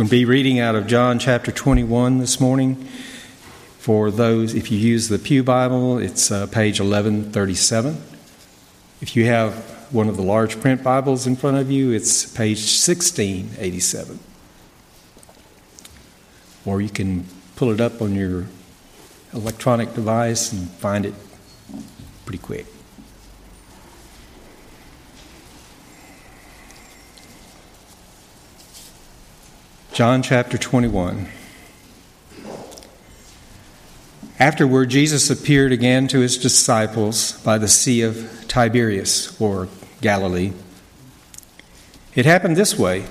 going to be reading out of John chapter 21 this morning. For those, if you use the Pew Bible, it's uh, page 1137. If you have one of the large print Bibles in front of you, it's page 1687. Or you can pull it up on your electronic device and find it pretty quick. John chapter 21. Afterward, Jesus appeared again to his disciples by the Sea of Tiberias, or Galilee. It happened this way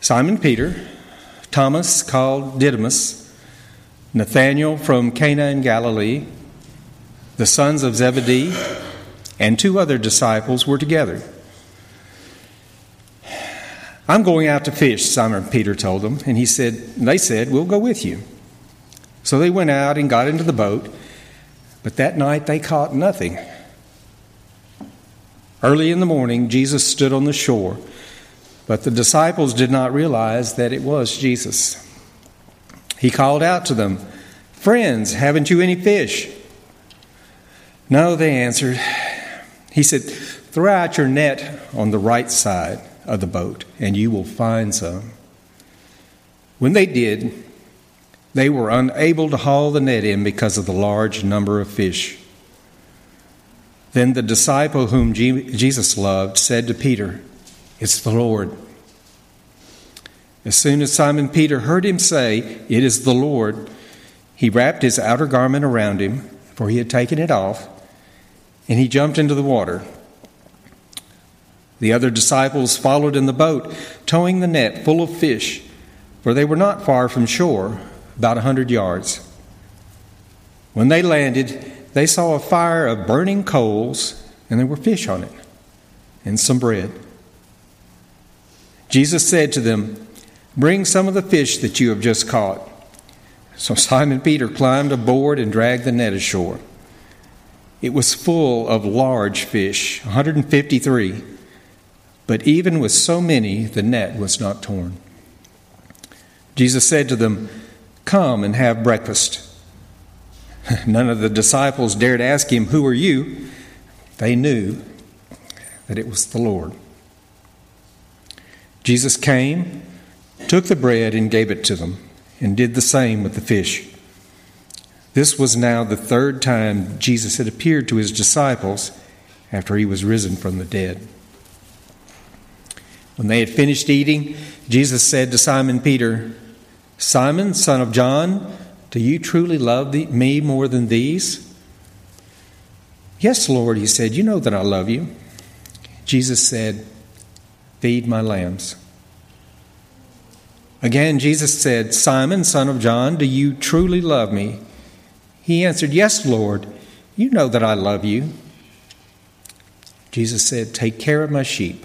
Simon Peter, Thomas called Didymus, Nathanael from Cana in Galilee, the sons of Zebedee, and two other disciples were together. I'm going out to fish, Simon Peter told them, and he said, they said, We'll go with you. So they went out and got into the boat, but that night they caught nothing. Early in the morning, Jesus stood on the shore, but the disciples did not realize that it was Jesus. He called out to them, Friends, haven't you any fish? No, they answered. He said, Throw out your net on the right side of the boat, and you will find some. When they did, they were unable to haul the net in because of the large number of fish. Then the disciple whom Jesus loved said to Peter, It's the Lord. As soon as Simon Peter heard him say, It is the Lord, he wrapped his outer garment around him, for he had taken it off, and he jumped into the water. The other disciples followed in the boat, towing the net full of fish, for they were not far from shore, about a hundred yards. When they landed, they saw a fire of burning coals, and there were fish on it, and some bread. Jesus said to them, Bring some of the fish that you have just caught. So Simon Peter climbed aboard and dragged the net ashore. It was full of large fish, 153. But even with so many, the net was not torn. Jesus said to them, Come and have breakfast. None of the disciples dared ask him, Who are you? They knew that it was the Lord. Jesus came, took the bread, and gave it to them, and did the same with the fish. This was now the third time Jesus had appeared to his disciples after he was risen from the dead. When they had finished eating, Jesus said to Simon Peter, Simon, son of John, do you truly love the, me more than these? Yes, Lord, he said, You know that I love you. Jesus said, Feed my lambs. Again, Jesus said, Simon, son of John, do you truly love me? He answered, Yes, Lord, you know that I love you. Jesus said, Take care of my sheep.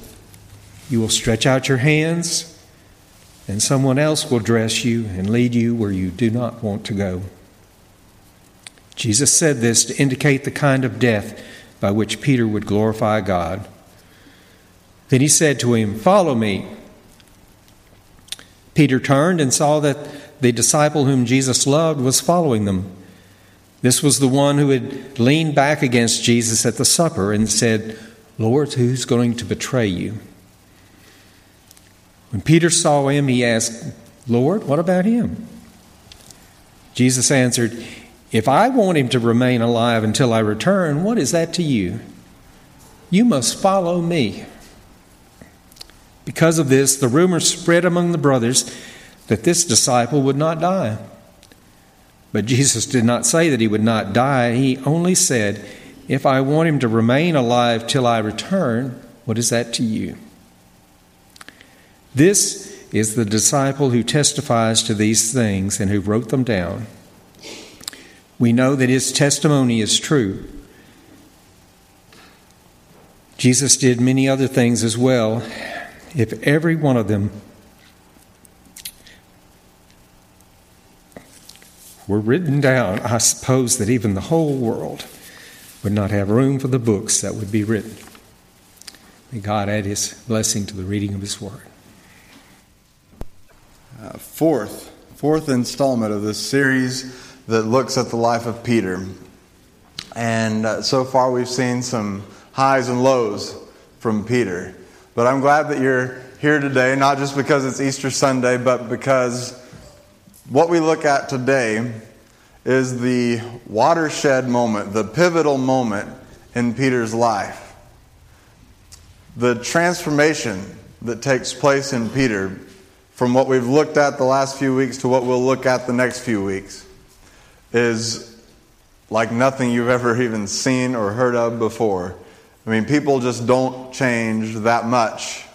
you will stretch out your hands, and someone else will dress you and lead you where you do not want to go. Jesus said this to indicate the kind of death by which Peter would glorify God. Then he said to him, Follow me. Peter turned and saw that the disciple whom Jesus loved was following them. This was the one who had leaned back against Jesus at the supper and said, Lord, who's going to betray you? When Peter saw him, he asked, Lord, what about him? Jesus answered, If I want him to remain alive until I return, what is that to you? You must follow me. Because of this, the rumor spread among the brothers that this disciple would not die. But Jesus did not say that he would not die. He only said, If I want him to remain alive till I return, what is that to you? This is the disciple who testifies to these things and who wrote them down. We know that his testimony is true. Jesus did many other things as well. If every one of them were written down, I suppose that even the whole world would not have room for the books that would be written. May God add his blessing to the reading of his word. Uh, fourth, fourth installment of this series that looks at the life of Peter. And uh, so far we've seen some highs and lows from Peter. But I'm glad that you're here today, not just because it's Easter Sunday, but because what we look at today is the watershed moment, the pivotal moment in Peter's life. The transformation that takes place in Peter from what we've looked at the last few weeks to what we'll look at the next few weeks is like nothing you've ever even seen or heard of before. I mean, people just don't change that much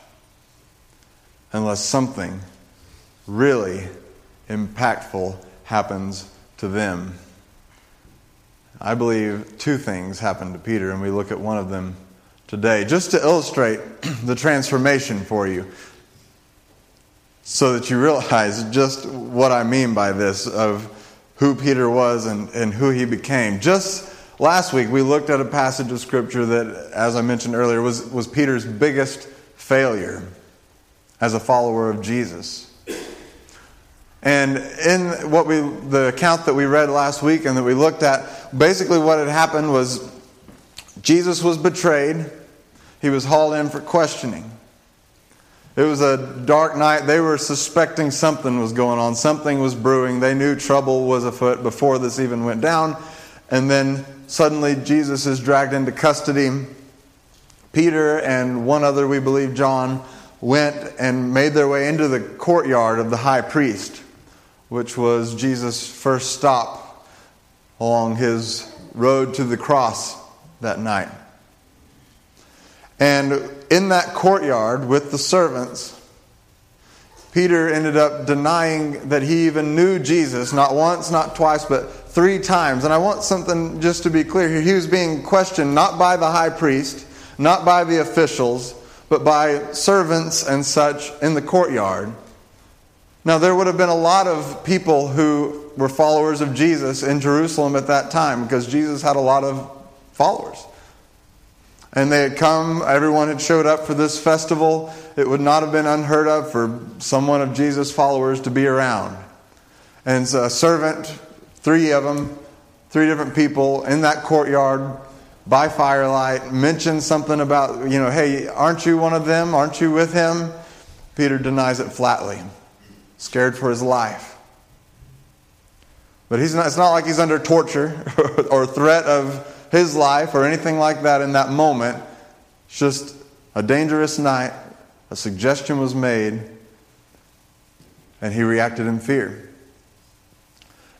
unless something really impactful happens to them. I believe two things happened to Peter, and we look at one of them today, just to illustrate the transformation for you, so that you realize just what I mean by this of who Peter was and, and who he became. Just last week, we looked at a passage of Scripture that, as I mentioned earlier, was, was Peter's biggest failure as a follower of Jesus. And in what we, the account that we read last week and that we looked at, basically what had happened was Jesus was betrayed. He was hauled in for questioning. It was a dark night. They were suspecting something was going on, something was brewing. They knew trouble was afoot before this even went down. And then suddenly Jesus is dragged into custody. Peter and one other, we believe, John, went and made their way into the courtyard of the high priest which was Jesus' first stop along his road to the cross that night. And in that courtyard with the servants, Peter ended up denying that he even knew Jesus, not once, not twice, but three times. And I want something just to be clear here. He was being questioned not by the high priest, not by the officials, but by servants and such in the courtyard. Now, there would have been a lot of people who were followers of Jesus in Jerusalem at that time because Jesus had a lot of followers. And they had come, everyone had showed up for this festival. It would not have been unheard of for someone of Jesus' followers to be around. And a servant, three of them, three different people in that courtyard by firelight, mentioned something about, you know, hey, aren't you one of them? Aren't you with him? Peter denies it flatly scared for his life. But he's not, it's not like he's under torture or threat of his life or anything like that in that moment. It's just a dangerous night. A suggestion was made, and he reacted in fear.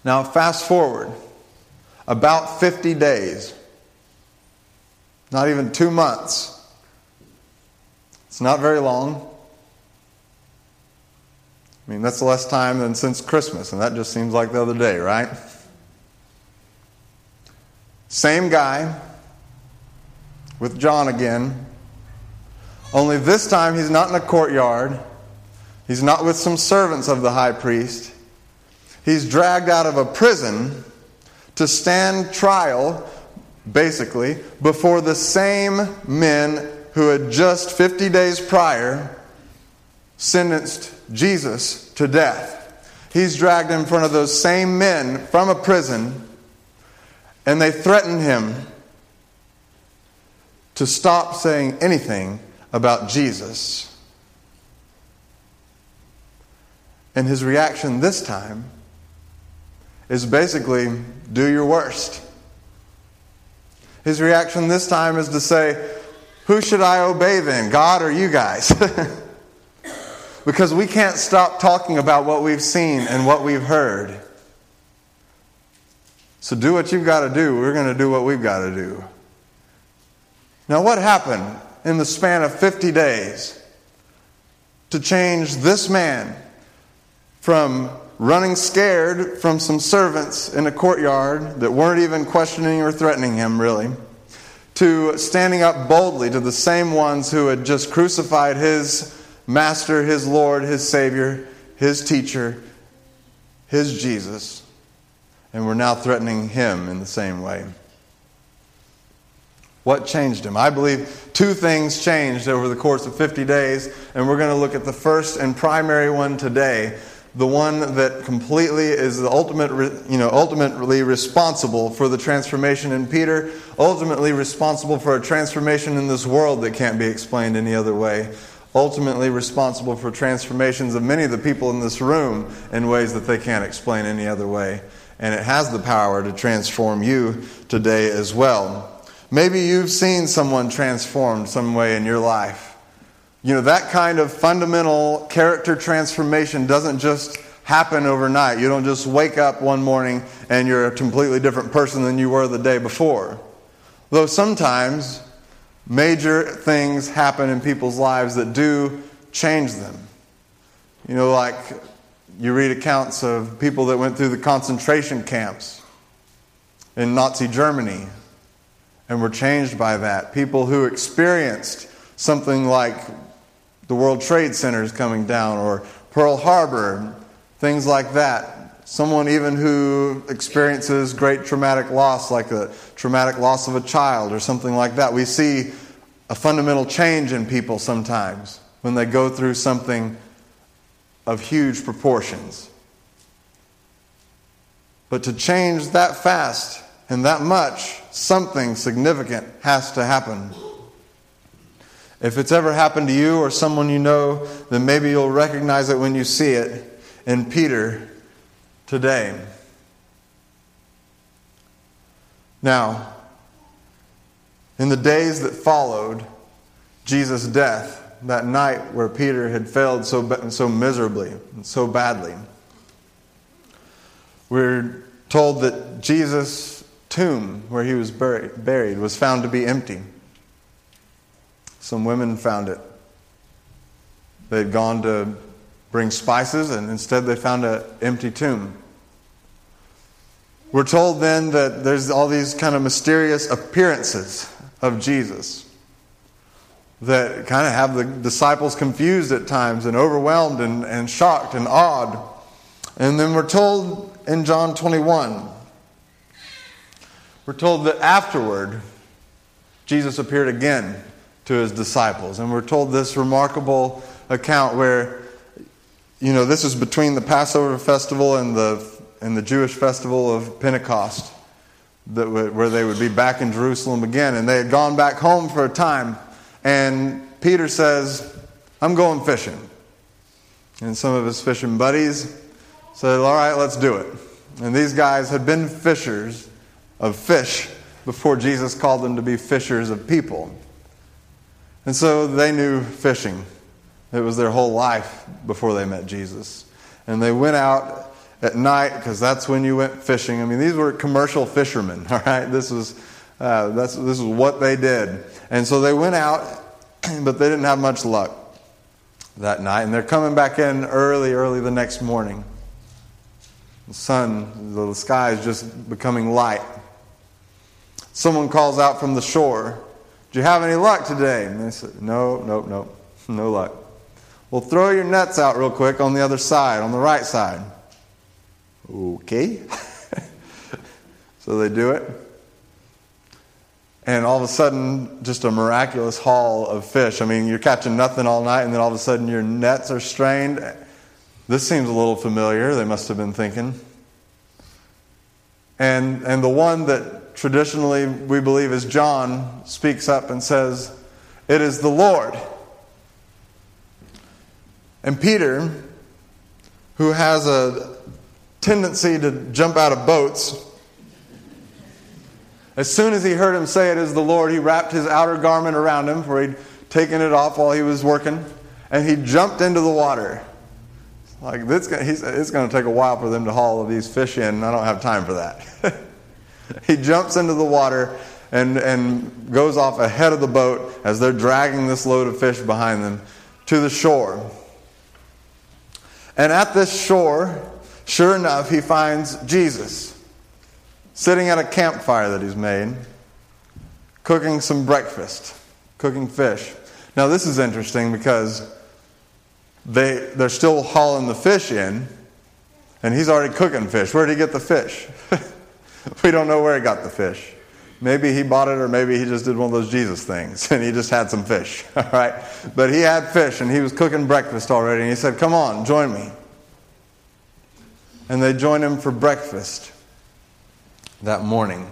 Now, fast forward about 50 days, not even two months. It's not very long. I mean, that's less time than since Christmas, and that just seems like the other day, right? Same guy with John again, only this time he's not in a courtyard. He's not with some servants of the high priest. He's dragged out of a prison to stand trial, basically, before the same men who had just 50 days prior sentenced Jesus to death. He's dragged in front of those same men from a prison, and they threaten him to stop saying anything about Jesus. And his reaction this time is basically do your worst. His reaction this time is to say, Who should I obey then, God or you guys? because we can't stop talking about what we've seen and what we've heard. So do what you've got to do. We're going to do what we've got to do. Now, what happened in the span of 50 days to change this man from running scared from some servants in a courtyard that weren't even questioning or threatening him, really, to standing up boldly to the same ones who had just crucified his master, his Lord, his Savior, his teacher, his Jesus, and we're now threatening him in the same way. What changed him? I believe two things changed over the course of 50 days, and we're going to look at the first and primary one today. The one that completely is the ultimate, you know, ultimately responsible for the transformation in Peter, ultimately responsible for a transformation in this world that can't be explained any other way, ultimately responsible for transformations of many of the people in this room in ways that they can't explain any other way. And it has the power to transform you today as well. Maybe you've seen someone transformed some way in your life. You know, that kind of fundamental character transformation doesn't just happen overnight. You don't just wake up one morning and you're a completely different person than you were the day before. Though sometimes major things happen in people's lives that do change them. You know, like you read accounts of people that went through the concentration camps in Nazi Germany and were changed by that. People who experienced something like the World Trade Centers coming down or Pearl Harbor, things like that. Someone even who experiences great traumatic loss, like the traumatic loss of a child or something like that. We see a fundamental change in people sometimes when they go through something of huge proportions. But to change that fast and that much, something significant has to happen. If it's ever happened to you or someone you know, then maybe you'll recognize it when you see it in Peter today. Now, in the days that followed Jesus' death, that night where Peter had failed so, so miserably and so badly, we're told that Jesus tomb where he was buried was found to be empty. Some women found it. They had gone to bring spices, and instead they found an empty tomb. We're told then that there's all these kind of mysterious appearances of Jesus that kind of have the disciples confused at times and overwhelmed and, and shocked and awed. And then we're told in John 21 we're told that afterward, Jesus appeared again to his disciples. And we're told this remarkable account where, you know, this is between the Passover festival and the, and the Jewish festival of Pentecost, that where they would be back in Jerusalem again. And they had gone back home for a time. And Peter says, I'm going fishing. And some of his fishing buddies said, All right, let's do it. And these guys had been fishers of fish before Jesus called them to be fishers of people. And so they knew fishing. It was their whole life before they met Jesus. And they went out at night because that's when you went fishing. I mean, these were commercial fishermen, all right? This was, uh, this is what they did. And so they went out, but they didn't have much luck that night. And they're coming back in early, early the next morning. The sun, the sky is just becoming light. Someone calls out from the shore, Do you have any luck today? And they say, No, no, no, no luck. Well, throw your nets out real quick on the other side, on the right side. Okay. so they do it. And all of a sudden, just a miraculous haul of fish. I mean, you're catching nothing all night, and then all of a sudden your nets are strained. This seems a little familiar, they must have been thinking. And, and the one that traditionally we believe is John, speaks up and says, It is the Lord. And Peter, who has a tendency to jump out of boats, as soon as he heard him say it is the Lord, he wrapped his outer garment around him, for he'd taken it off while he was working, and he jumped into the water. Like, this, it's going to take a while for them to haul these fish in, and I don't have time for that. he jumps into the water and, and goes off ahead of the boat as they're dragging this load of fish behind them to the shore. And at this shore, sure enough, he finds Jesus sitting at a campfire that he's made, cooking some breakfast, cooking fish. Now, this is interesting because they, they're still hauling the fish in, and he's already cooking fish. Where did he get the fish? we don't know where he got the fish. Maybe he bought it, or maybe he just did one of those Jesus things and he just had some fish. All right? But he had fish and he was cooking breakfast already, and he said, Come on, join me. And they joined him for breakfast that morning.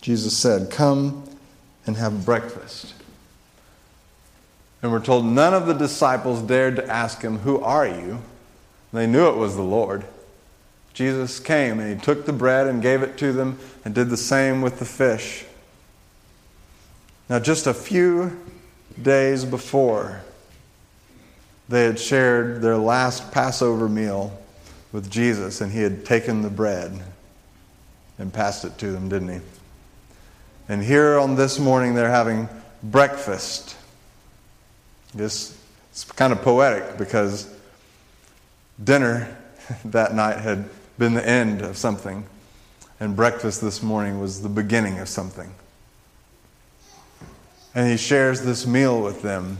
Jesus said, Come and have breakfast. And we're told none of the disciples dared to ask him, Who are you? They knew it was the Lord. Jesus came and he took the bread and gave it to them and did the same with the fish. Now, just a few days before, they had shared their last Passover meal with Jesus, and he had taken the bread and passed it to them, didn't he? And here on this morning, they're having breakfast. This it's kind of poetic because dinner that night had been the end of something, and breakfast this morning was the beginning of something. And he shares this meal with them.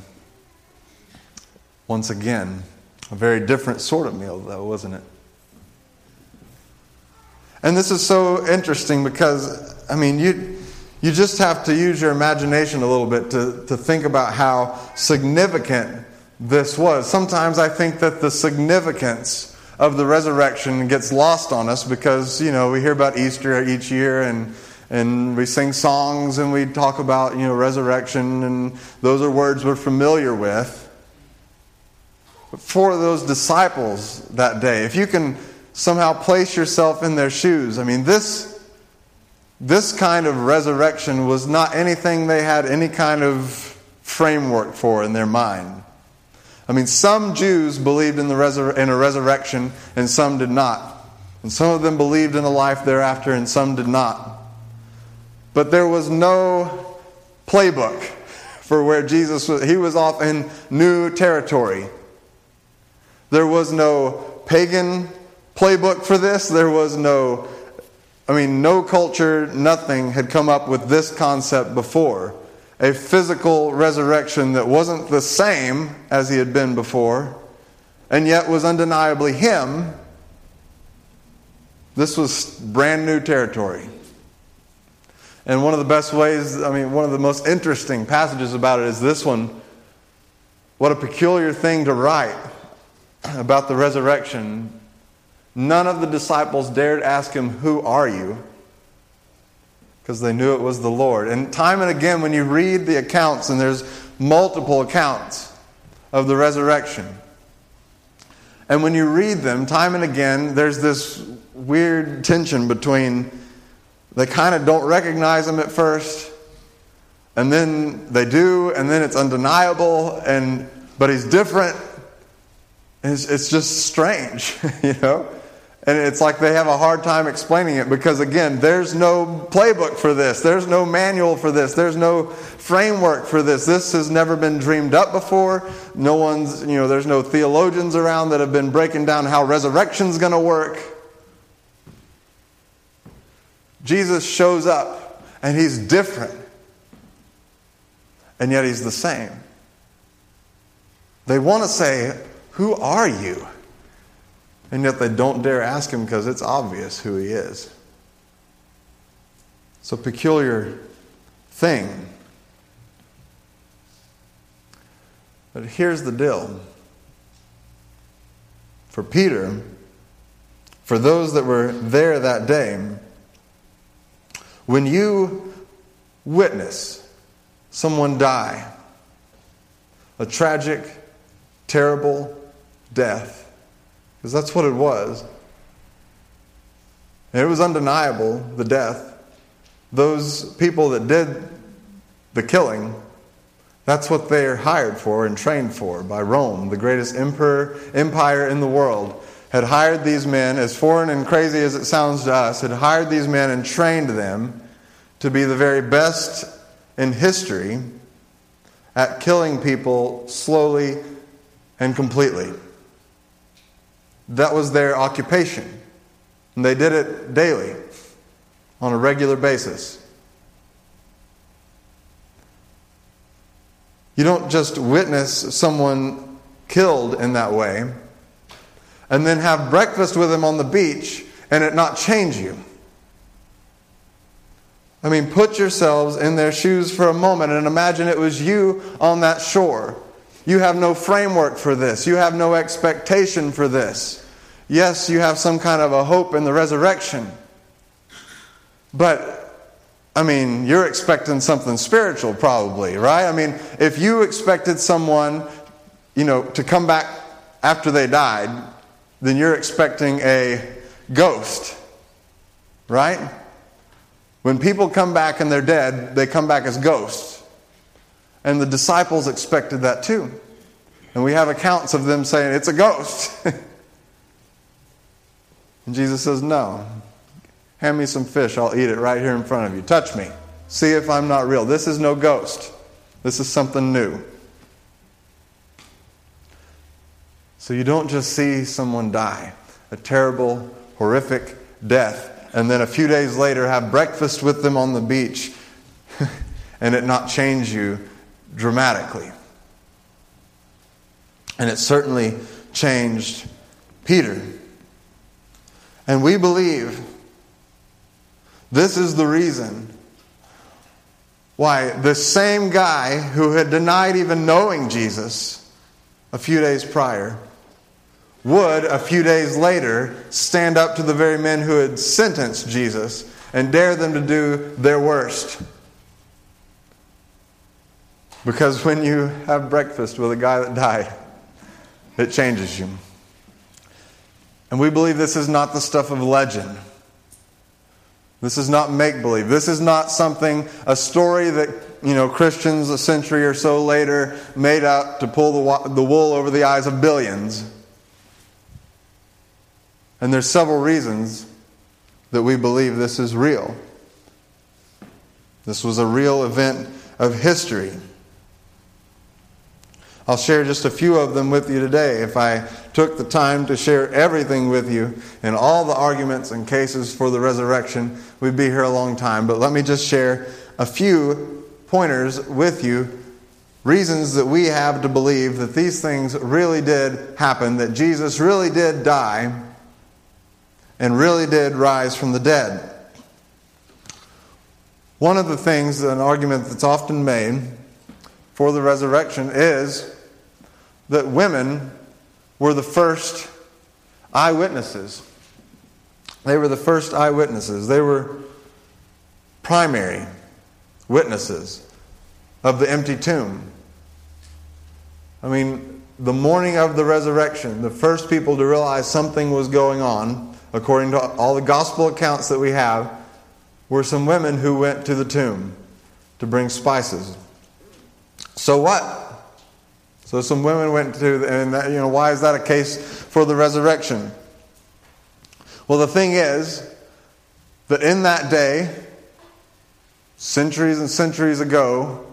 Once again, a very different sort of meal, though, wasn't it? And this is so interesting because, I mean, you, you just have to use your imagination a little bit to, to think about how significant this was. Sometimes I think that the significance of the resurrection gets lost on us because, you know, we hear about Easter each year and and we sing songs and we talk about, you know, resurrection and those are words we're familiar with. For those disciples that day, if you can somehow place yourself in their shoes, I mean, this this kind of resurrection was not anything they had any kind of framework for in their mind. I mean, some Jews believed in, the resur- in a resurrection and some did not. And some of them believed in a life thereafter and some did not. But there was no playbook for where Jesus was. He was off in new territory. There was no pagan playbook for this. There was no I mean, no culture, nothing had come up with this concept before. A physical resurrection that wasn't the same as he had been before, and yet was undeniably him. This was brand new territory. And one of the best ways, I mean, one of the most interesting passages about it is this one. What a peculiar thing to write about the resurrection None of the disciples dared ask him, Who are you? Because they knew it was the Lord. And time and again, when you read the accounts, and there's multiple accounts of the resurrection, and when you read them, time and again, there's this weird tension between they kind of don't recognize him at first, and then they do, and then it's undeniable, and but he's different. It's, it's just strange, you know? And it's like they have a hard time explaining it because, again, there's no playbook for this. There's no manual for this. There's no framework for this. This has never been dreamed up before. No one's, you know, there's no theologians around that have been breaking down how resurrection's going to work. Jesus shows up and he's different, and yet he's the same. They want to say, Who are you? And yet they don't dare ask him because it's obvious who he is. It's a peculiar thing. But here's the deal for Peter, for those that were there that day, when you witness someone die, a tragic, terrible death, because that's what it was. It was undeniable, the death. Those people that did the killing, that's what they're hired for and trained for by Rome, the greatest emperor, empire in the world, had hired these men, as foreign and crazy as it sounds to us, had hired these men and trained them to be the very best in history at killing people slowly and completely. That was their occupation. And they did it daily, on a regular basis. You don't just witness someone killed in that way and then have breakfast with them on the beach and it not change you. I mean, put yourselves in their shoes for a moment and imagine it was you on that shore. You have no framework for this, you have no expectation for this. Yes, you have some kind of a hope in the resurrection. But, I mean, you're expecting something spiritual, probably, right? I mean, if you expected someone, you know, to come back after they died, then you're expecting a ghost, right? When people come back and they're dead, they come back as ghosts. And the disciples expected that too. And we have accounts of them saying, It's a ghost. and Jesus says, No. Hand me some fish. I'll eat it right here in front of you. Touch me. See if I'm not real. This is no ghost. This is something new. So you don't just see someone die, a terrible, horrific death and then a few days later have breakfast with them on the beach and it not change you dramatically. And it certainly changed Peter. And we believe this is the reason why the same guy who had denied even knowing Jesus a few days prior would, a few days later, stand up to the very men who had sentenced Jesus and dare them to do their worst. Because when you have breakfast with a guy that died, it changes you. And we believe this is not the stuff of legend. This is not make believe. This is not something, a story that, you know, Christians a century or so later made up to pull the, the wool over the eyes of billions. And there's several reasons that we believe this is real. This was a real event of history. I'll share just a few of them with you today. If I took the time to share everything with you and all the arguments and cases for the resurrection, we'd be here a long time. But let me just share a few pointers with you, reasons that we have to believe that these things really did happen, that Jesus really did die, and really did rise from the dead. One of the things, an argument that's often made for the resurrection is that women were the first eyewitnesses. They were the first eyewitnesses. They were primary witnesses of the empty tomb. I mean, the morning of the resurrection, the first people to realize something was going on according to all the gospel accounts that we have, were some women who went to the tomb to bring spices. So what? So some women went to, and that, you know, why is that a case for the resurrection? Well, the thing is that in that day, centuries and centuries ago,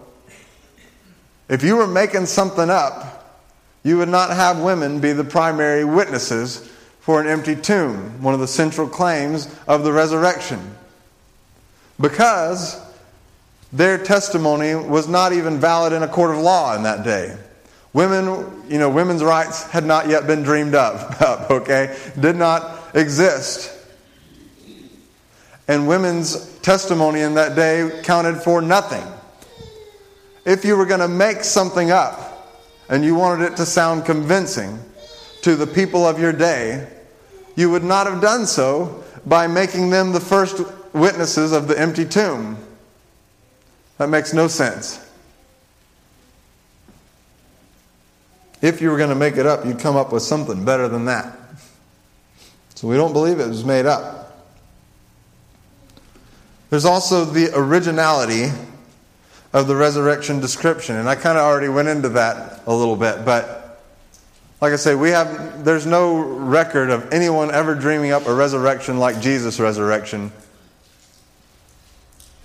if you were making something up, you would not have women be the primary witnesses for an empty tomb, one of the central claims of the resurrection. Because their testimony was not even valid in a court of law in that day. Women, you know, women's rights had not yet been dreamed up, okay? Did not exist. And women's testimony in that day counted for nothing. If you were going to make something up and you wanted it to sound convincing, to the people of your day, you would not have done so by making them the first witnesses of the empty tomb. That makes no sense. If you were going to make it up, you'd come up with something better than that. So we don't believe it was made up. There's also the originality of the resurrection description, and I kind of already went into that a little bit, but like I say, we have there's no record of anyone ever dreaming up a resurrection like Jesus' resurrection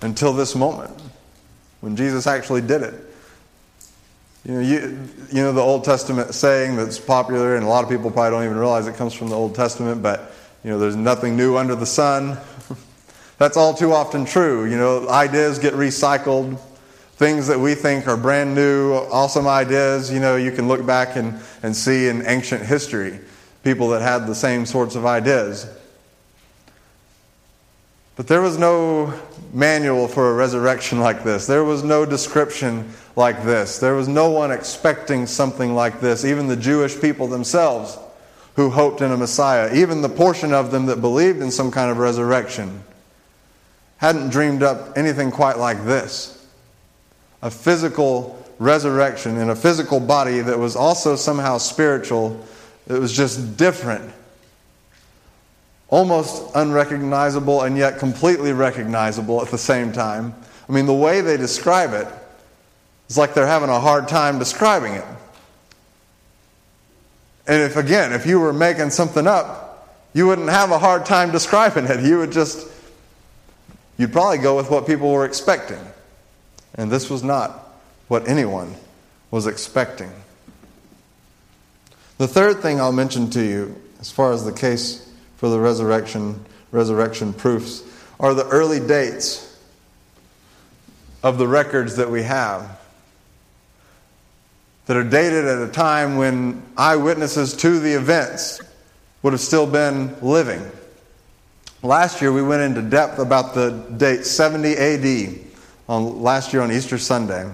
until this moment when Jesus actually did it. You know, you, you know the Old Testament saying that's popular, and a lot of people probably don't even realize it comes from the Old Testament, but, you know, there's nothing new under the sun. that's all too often true. You know, ideas get recycled. Things that we think are brand new, awesome ideas, you know, you can look back and, and see in ancient history people that had the same sorts of ideas. But there was no manual for a resurrection like this. There was no description like this. There was no one expecting something like this, even the Jewish people themselves who hoped in a Messiah, even the portion of them that believed in some kind of resurrection, hadn't dreamed up anything quite like this. A physical resurrection in a physical body that was also somehow spiritual, it was just different almost unrecognizable and yet completely recognizable at the same time. I mean, the way they describe it is like they're having a hard time describing it. And if, again, if you were making something up, you wouldn't have a hard time describing it. You would just, you'd probably go with what people were expecting. And this was not what anyone was expecting. The third thing I'll mention to you, as far as the case for the resurrection, resurrection proofs are the early dates of the records that we have that are dated at a time when eyewitnesses to the events would have still been living. Last year we went into depth about the date 70 AD on last year on Easter Sunday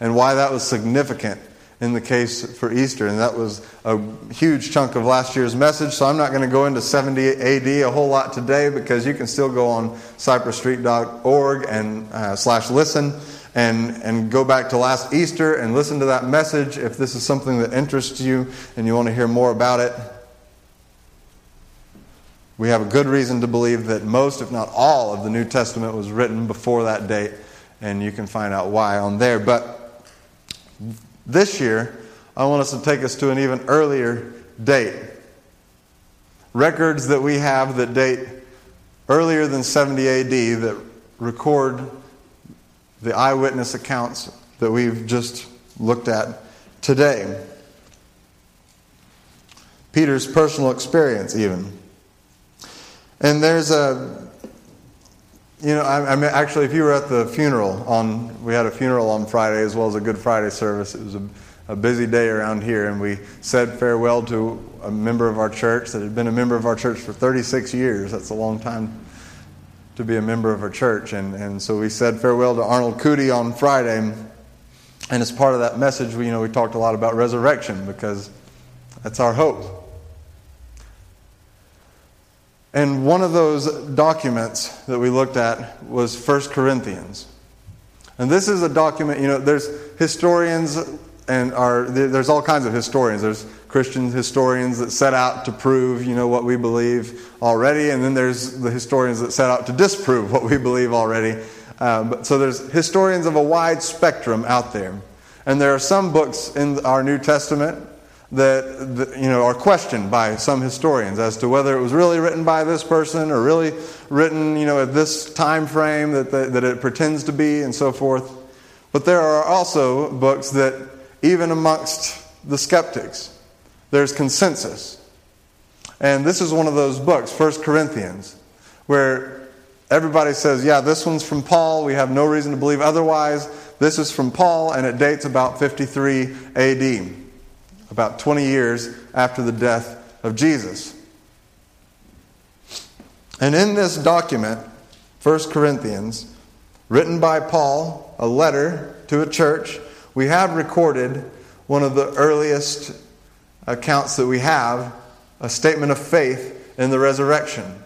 and why that was significant in the case for Easter. And that was a huge chunk of last year's message. So I'm not going to go into 70 AD a whole lot today because you can still go on cypressstreet.org and uh, slash listen and, and go back to last Easter and listen to that message if this is something that interests you and you want to hear more about it. We have a good reason to believe that most, if not all, of the New Testament was written before that date, and you can find out why on there. But this year, I want us to take us to an even earlier date. Records that we have that date earlier than 70 AD that record the eyewitness accounts that we've just looked at today. Peter's personal experience, even. And there's a, you know, I, I mean, actually, if you were at the funeral on, we had a funeral on Friday as well as a Good Friday service. It was a, a busy day around here, and we said farewell to a member of our church that had been a member of our church for 36 years. That's a long time to be a member of our church. And, and so we said farewell to Arnold Cootie on Friday. And as part of that message, we, you know, we talked a lot about resurrection because that's our hope. And one of those documents that we looked at was 1 Corinthians. And this is a document, you know, there's historians and are there's all kinds of historians. There's Christian historians that set out to prove, you know, what we believe already, and then there's the historians that set out to disprove what we believe already. Um, but, so there's historians of a wide spectrum out there. And there are some books in our New Testament that, that, you know are questioned by some historians as to whether it was really written by this person or really written you know at this time frame that, that, that it pretends to be and so forth but there are also books that even amongst the skeptics there's consensus. And this is one of those books First corinthians where everybody says yeah this one's from paul. We have no reason to believe otherwise. This is from paul and it dates about 53 ad about 20 years after the death of Jesus. And in this document, 1 Corinthians, written by Paul, a letter to a church, we have recorded one of the earliest accounts that we have a statement of faith in the resurrection.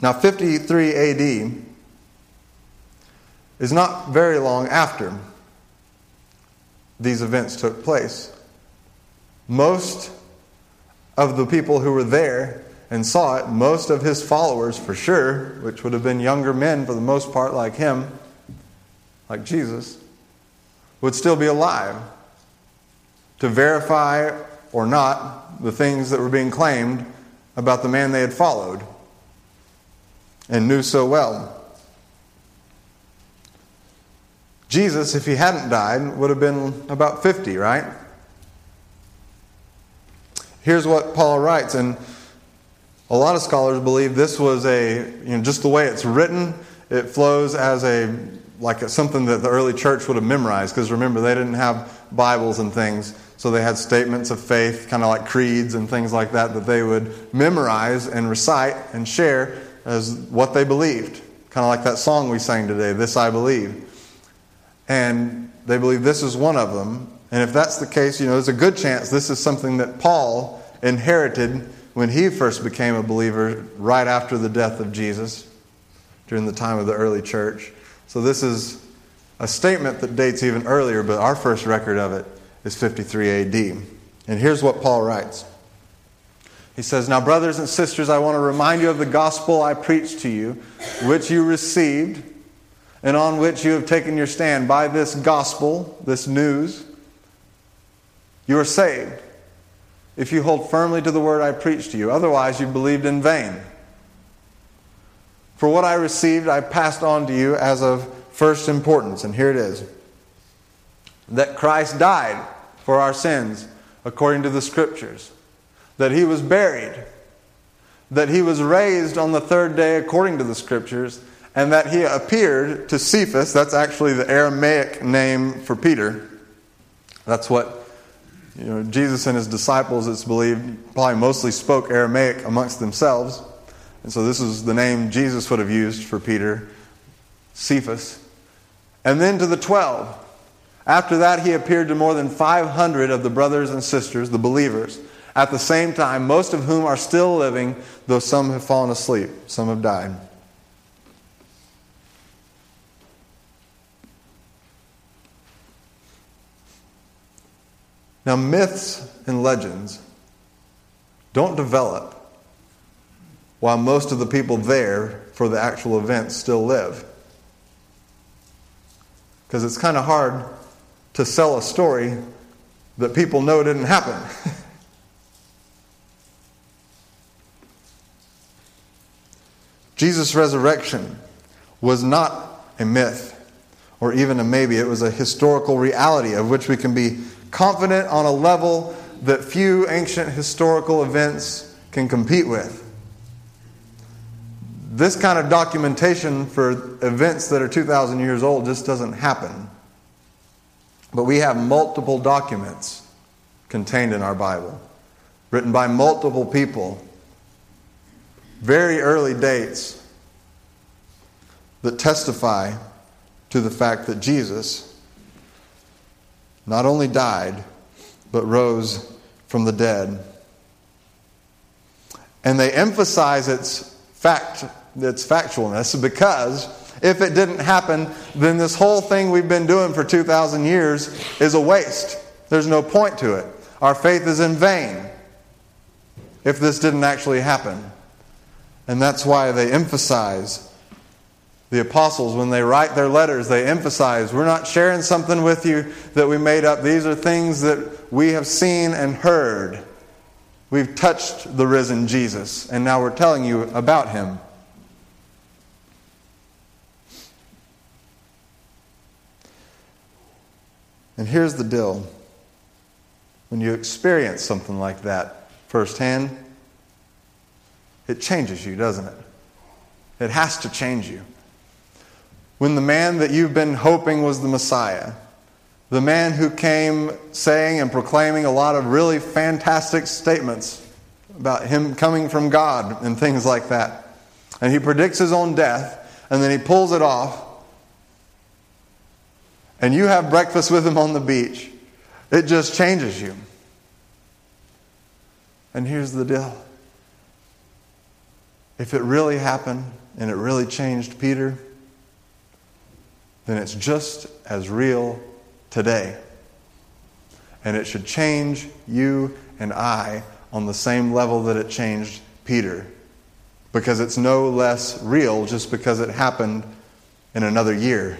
Now, 53 AD is not very long after these events took place. Most of the people who were there and saw it, most of his followers for sure, which would have been younger men for the most part, like him, like Jesus, would still be alive to verify or not the things that were being claimed about the man they had followed and knew so well. Jesus, if he hadn't died, would have been about 50, right? Here's what Paul writes, and a lot of scholars believe this was a, you know, just the way it's written, it flows as a, like a, something that the early church would have memorized, because remember, they didn't have Bibles and things, so they had statements of faith, kind of like creeds and things like that, that they would memorize and recite and share as what they believed. Kind of like that song we sang today, This I Believe. And they believe this is one of them. And if that's the case, you know, there's a good chance this is something that Paul inherited when he first became a believer right after the death of Jesus during the time of the early church. So this is a statement that dates even earlier, but our first record of it is 53 AD. And here's what Paul writes. He says, Now, brothers and sisters, I want to remind you of the gospel I preached to you, which you received, and on which you have taken your stand. By this gospel, this news, you are saved if you hold firmly to the word I preached to you. Otherwise, you believed in vain. For what I received, I passed on to you as of first importance. And here it is that Christ died for our sins according to the Scriptures, that he was buried, that he was raised on the third day according to the Scriptures, and that he appeared to Cephas. That's actually the Aramaic name for Peter. That's what you know, Jesus and his disciples, it's believed, probably mostly spoke Aramaic amongst themselves. And so this is the name Jesus would have used for Peter, Cephas. And then to the twelve. After that, he appeared to more than 500 of the brothers and sisters, the believers, at the same time, most of whom are still living, though some have fallen asleep, some have died. Now, myths and legends don't develop while most of the people there for the actual event still live. Because it's kind of hard to sell a story that people know didn't happen. Jesus' resurrection was not a myth or even a maybe. It was a historical reality of which we can be confident on a level that few ancient historical events can compete with. This kind of documentation for events that are 2,000 years old just doesn't happen. But we have multiple documents contained in our Bible, written by multiple people, very early dates that testify to the fact that Jesus not only died, but rose from the dead. And they emphasize its fact, its factualness, because if it didn't happen, then this whole thing we've been doing for 2,000 years is a waste. There's no point to it. Our faith is in vain if this didn't actually happen. And that's why they emphasize the apostles, when they write their letters, they emphasize we're not sharing something with you that we made up. These are things that we have seen and heard. We've touched the risen Jesus, and now we're telling you about him. And here's the deal when you experience something like that firsthand, it changes you, doesn't it? It has to change you when the man that you've been hoping was the Messiah, the man who came saying and proclaiming a lot of really fantastic statements about him coming from God and things like that, and he predicts his own death, and then he pulls it off, and you have breakfast with him on the beach, it just changes you. And here's the deal if it really happened and it really changed Peter, then it's just as real today. And it should change you and I on the same level that it changed Peter. Because it's no less real just because it happened in another year.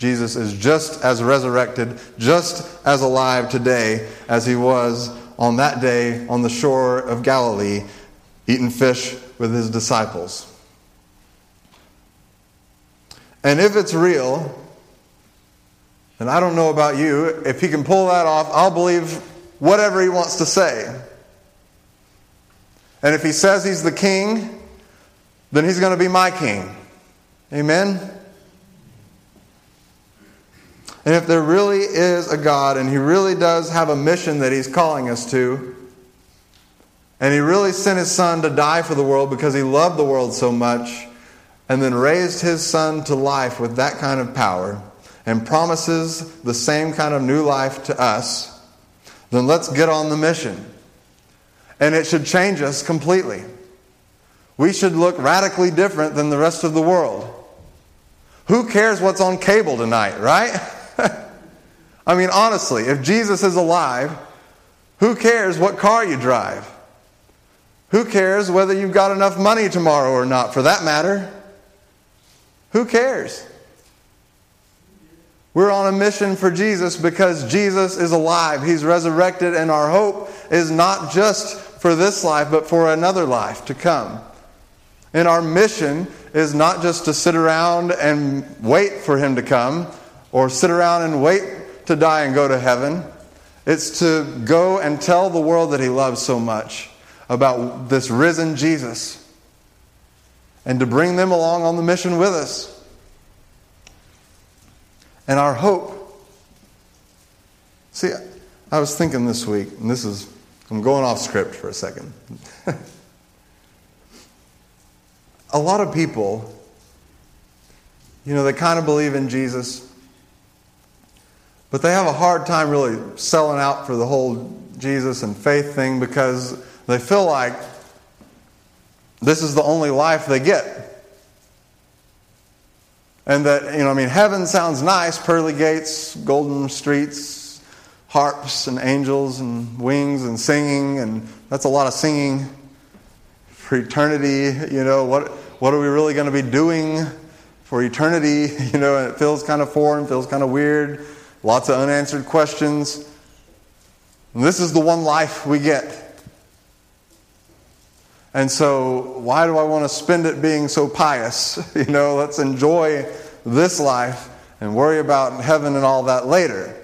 Jesus is just as resurrected, just as alive today as he was on that day on the shore of Galilee, eating fish with his disciples. And if it's real, and I don't know about you, if he can pull that off, I'll believe whatever he wants to say. And if he says he's the king, then he's going to be my king. Amen? And if there really is a God and he really does have a mission that he's calling us to, and he really sent his son to die for the world because he loved the world so much, and then raised his son to life with that kind of power, and promises the same kind of new life to us, then let's get on the mission. And it should change us completely. We should look radically different than the rest of the world. Who cares what's on cable tonight, right? I mean, honestly, if Jesus is alive, who cares what car you drive? Who cares whether you've got enough money tomorrow or not, for that matter? Who cares? We're on a mission for Jesus because Jesus is alive. He's resurrected, and our hope is not just for this life, but for another life to come. And our mission is not just to sit around and wait for Him to come, or sit around and wait to die and go to heaven. It's to go and tell the world that He loves so much about this risen Jesus and to bring them along on the mission with us. And our hope. See, I was thinking this week, and this is, I'm going off script for a second. a lot of people, you know, they kind of believe in Jesus, but they have a hard time really selling out for the whole Jesus and faith thing because they feel like this is the only life they get. And that, you know, I mean, heaven sounds nice pearly gates, golden streets, harps and angels and wings and singing, and that's a lot of singing for eternity. You know, what, what are we really going to be doing for eternity? You know, and it feels kind of foreign, feels kind of weird, lots of unanswered questions. And this is the one life we get. And so, why do I want to spend it being so pious? You know, let's enjoy this life and worry about heaven and all that later.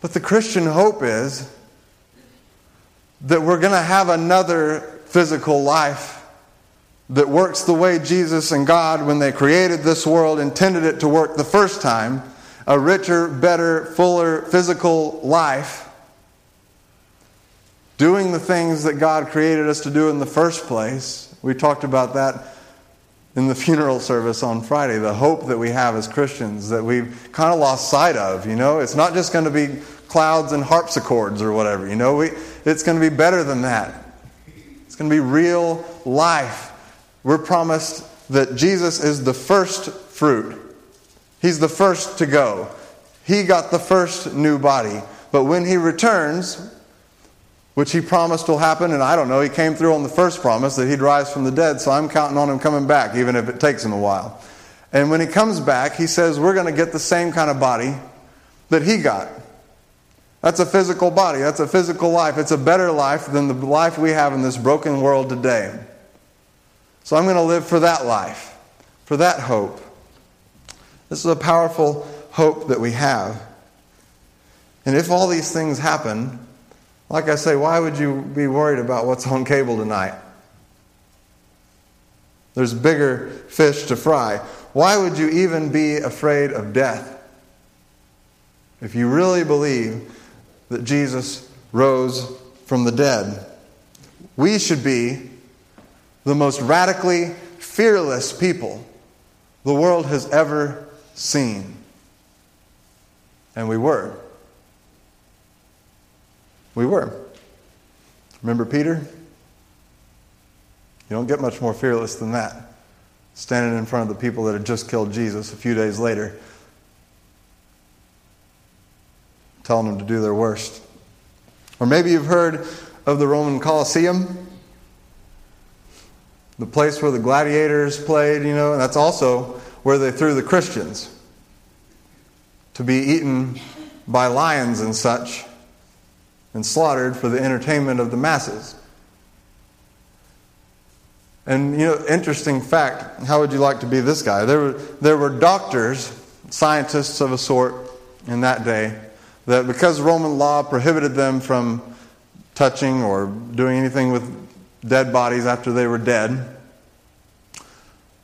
But the Christian hope is that we're going to have another physical life that works the way Jesus and God, when they created this world, intended it to work the first time a richer, better, fuller physical life doing the things that God created us to do in the first place. We talked about that in the funeral service on Friday, the hope that we have as Christians that we've kind of lost sight of. You know, it's not just going to be clouds and harpsichords or whatever. You know, we, it's going to be better than that. It's going to be real life. We're promised that Jesus is the first fruit, He's the first to go. He got the first new body. But when He returns, which he promised will happen. And I don't know, he came through on the first promise that he'd rise from the dead, so I'm counting on him coming back, even if it takes him a while. And when he comes back, he says, We're going to get the same kind of body that he got. That's a physical body, that's a physical life. It's a better life than the life we have in this broken world today. So I'm going to live for that life, for that hope. This is a powerful hope that we have. And if all these things happen, like I say, why would you be worried about what's on cable tonight? There's bigger fish to fry. Why would you even be afraid of death? If you really believe that Jesus rose from the dead, we should be the most radically fearless people the world has ever seen. And we were. We were. Remember Peter? You don't get much more fearless than that. Standing in front of the people that had just killed Jesus a few days later, telling them to do their worst. Or maybe you've heard of the Roman Colosseum, the place where the gladiators played, you know, and that's also where they threw the Christians to be eaten by lions and such and slaughtered for the entertainment of the masses. And you know, interesting fact, how would you like to be this guy? There were, there were doctors, scientists of a sort in that day, that because Roman law prohibited them from touching or doing anything with dead bodies after they were dead,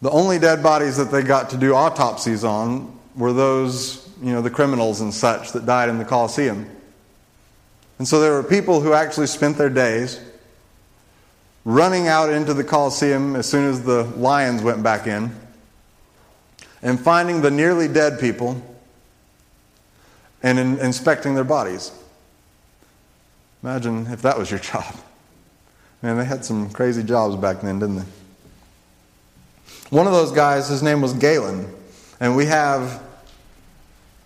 the only dead bodies that they got to do autopsies on were those, you know, the criminals and such that died in the Colosseum. And so there were people who actually spent their days running out into the Colosseum as soon as the lions went back in and finding the nearly dead people and in, inspecting their bodies. Imagine if that was your job. Man, they had some crazy jobs back then, didn't they? One of those guys, his name was Galen, and we have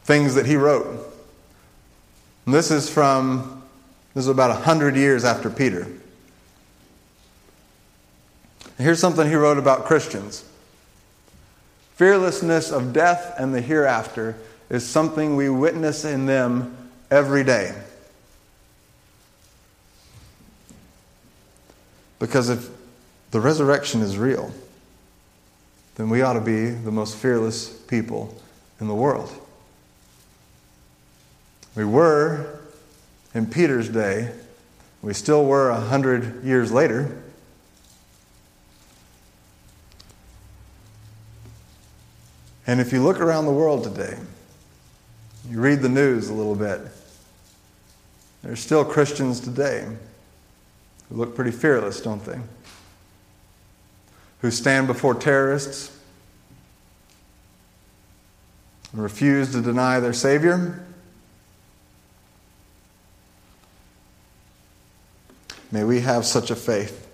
things that he wrote. And this is from, this is about 100 years after Peter. Here's something he wrote about Christians Fearlessness of death and the hereafter is something we witness in them every day. Because if the resurrection is real, then we ought to be the most fearless people in the world. We were in Peter's day, we still were a hundred years later. And if you look around the world today, you read the news a little bit, there's still Christians today who look pretty fearless, don't they? Who stand before terrorists and refuse to deny their Savior. May we have such a faith.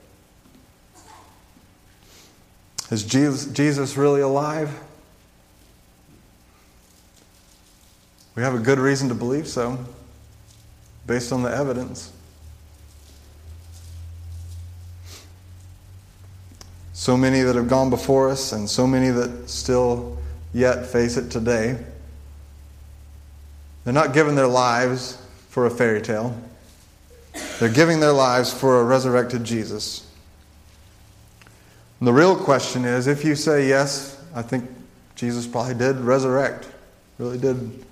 Is Jesus, really alive? We have a good reason to believe so, based on the evidence. So many that have gone before us, and so many that still yet face it today. They're not giving their lives for a fairy tale, they're giving their lives for a resurrected Jesus. And the real question is if you say, yes, I think Jesus probably did resurrect, really did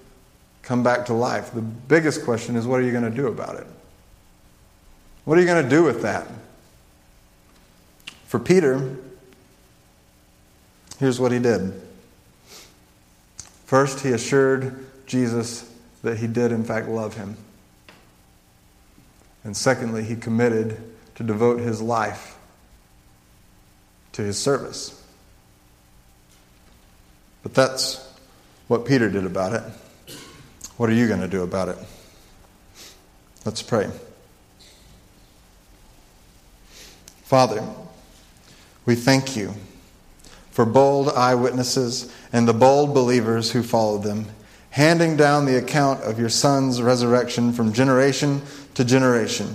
come back to life. The biggest question is what are you going to do about it? What are you going to do with that? For Peter, here's what he did. First, he assured Jesus that he did, in fact, love him. And secondly, he committed to devote his life to his service. But that's what Peter did about it. What are you going to do about it? Let's pray. Father, we thank you for bold eyewitnesses and the bold believers who followed them, handing down the account of your Son's resurrection from generation to generation.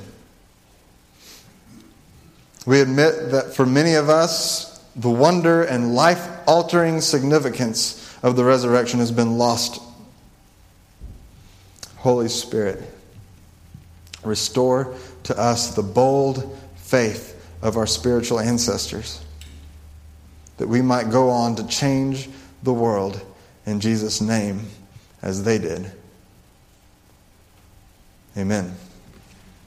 We admit that for many of us, the wonder and life altering significance of the resurrection has been lost Holy Spirit, restore to us the bold faith of our spiritual ancestors, that we might go on to change the world in Jesus' name as they did. Amen.